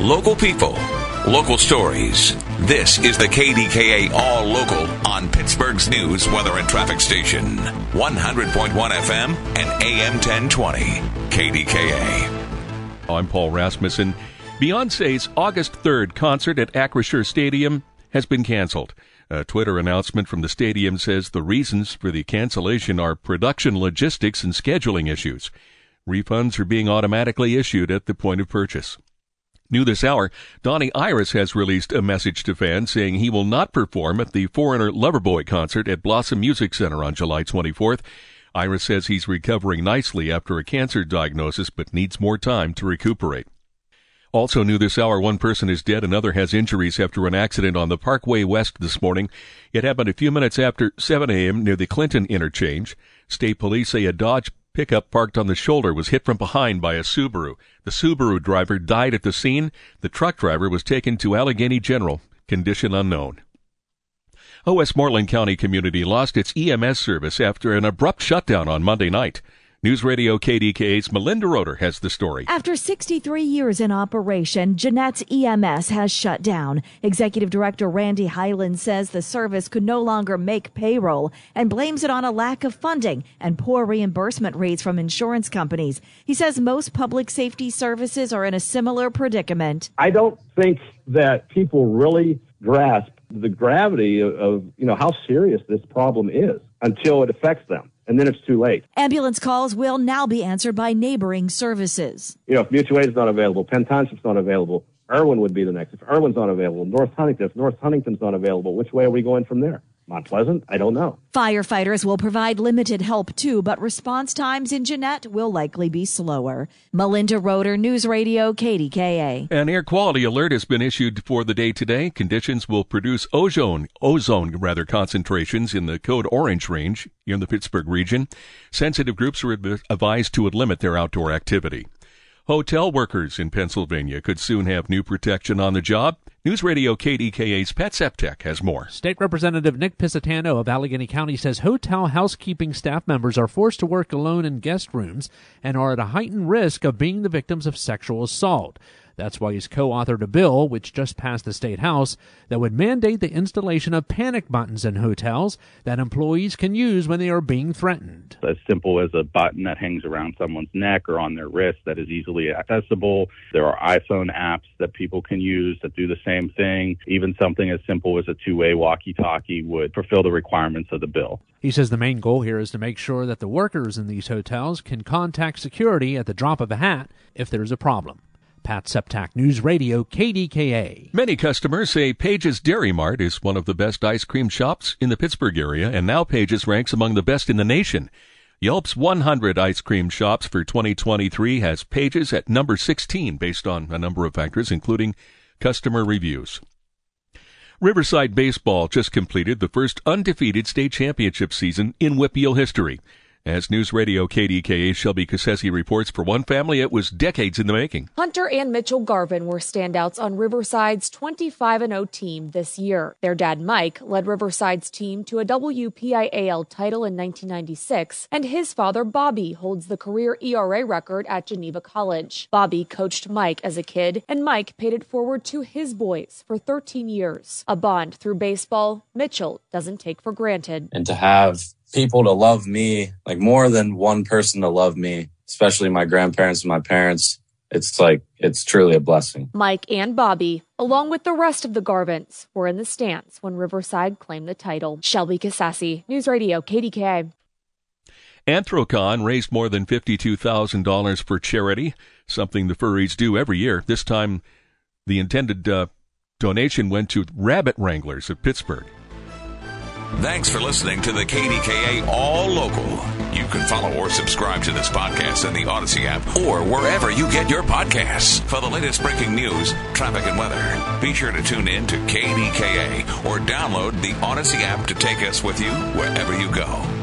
Local people, local stories. This is the KDKA All Local on Pittsburgh's news, weather, and traffic station. 100.1 FM and AM 1020. KDKA. I'm Paul Rasmussen. Beyonce's August 3rd concert at Acrisure Stadium has been canceled. A Twitter announcement from the stadium says the reasons for the cancellation are production logistics and scheduling issues. Refunds are being automatically issued at the point of purchase. New this hour, Donnie Iris has released a message to fans saying he will not perform at the Foreigner Loverboy concert at Blossom Music Center on July 24th. Iris says he's recovering nicely after a cancer diagnosis but needs more time to recuperate. Also new this hour, one person is dead, another has injuries after an accident on the Parkway West this morning. It happened a few minutes after 7 a.m. near the Clinton interchange. State police say a Dodge pickup parked on the shoulder was hit from behind by a Subaru. The Subaru driver died at the scene. The truck driver was taken to Allegheny General, condition unknown. Westmoreland County community lost its EMS service after an abrupt shutdown on Monday night. News Radio KDKA's Melinda Roeder has the story. After 63 years in operation, Jeannette's EMS has shut down. Executive Director Randy Highland says the service could no longer make payroll and blames it on a lack of funding and poor reimbursement rates from insurance companies. He says most public safety services are in a similar predicament. I don't think that people really grasp the gravity of, of you know how serious this problem is until it affects them and then it's too late. Ambulance calls will now be answered by neighboring services. You know, if Mutual Aid is not available, Penn Township's not available, Irwin would be the next. If Irwin's not available, North Huntington, if North Huntington's not available, which way are we going from there? Mount Pleasant? I don't know. Firefighters will provide limited help too, but response times in Jeannette will likely be slower. Melinda Roeder, News Radio, KDKA. An air quality alert has been issued for the day today. Conditions will produce ozone, ozone rather concentrations in the code orange range in the Pittsburgh region. Sensitive groups are advised to limit their outdoor activity. Hotel workers in Pennsylvania could soon have new protection on the job. News Radio KDKA's Pat Septak has more. State Representative Nick Pisciottano of Allegheny County says hotel housekeeping staff members are forced to work alone in guest rooms and are at a heightened risk of being the victims of sexual assault. That's why he's co authored a bill, which just passed the State House, that would mandate the installation of panic buttons in hotels that employees can use when they are being threatened. As simple as a button that hangs around someone's neck or on their wrist that is easily accessible. There are iPhone apps that people can use that do the same thing. Even something as simple as a two way walkie talkie would fulfill the requirements of the bill. He says the main goal here is to make sure that the workers in these hotels can contact security at the drop of a hat if there's a problem. Pat Septak, News Radio, KDKA. Many customers say Page's Dairy Mart is one of the best ice cream shops in the Pittsburgh area, and now Page's ranks among the best in the nation. Yelp's 100 ice cream shops for 2023 has Page's at number 16 based on a number of factors, including customer reviews. Riverside Baseball just completed the first undefeated state championship season in WPIAL history. As News Radio KDKA Shelby Cassesi reports, for one family, it was decades in the making. Hunter and Mitchell Garvin were standouts on Riverside's 25 0 team this year. Their dad, Mike, led Riverside's team to a WPIAL title in 1996, and his father, Bobby, holds the career ERA record at Geneva College. Bobby coached Mike as a kid, and Mike paid it forward to his boys for 13 years. A bond through baseball Mitchell doesn't take for granted. And to have people to love me, like more than one person to love me, especially my grandparents and my parents. It's like, it's truly a blessing. Mike and Bobby, along with the rest of the Garvins, were in the stands when Riverside claimed the title. Shelby Cassesi, News Radio, KDKA. Anthrocon raised more than $52,000 for charity, something the furries do every year. This time, the intended uh, donation went to rabbit wranglers of Pittsburgh. Thanks for listening to the KDKA All Local. You can follow or subscribe to this podcast in the Odyssey app or wherever you get your podcasts. For the latest breaking news, traffic, and weather, be sure to tune in to KDKA or download the Odyssey app to take us with you wherever you go.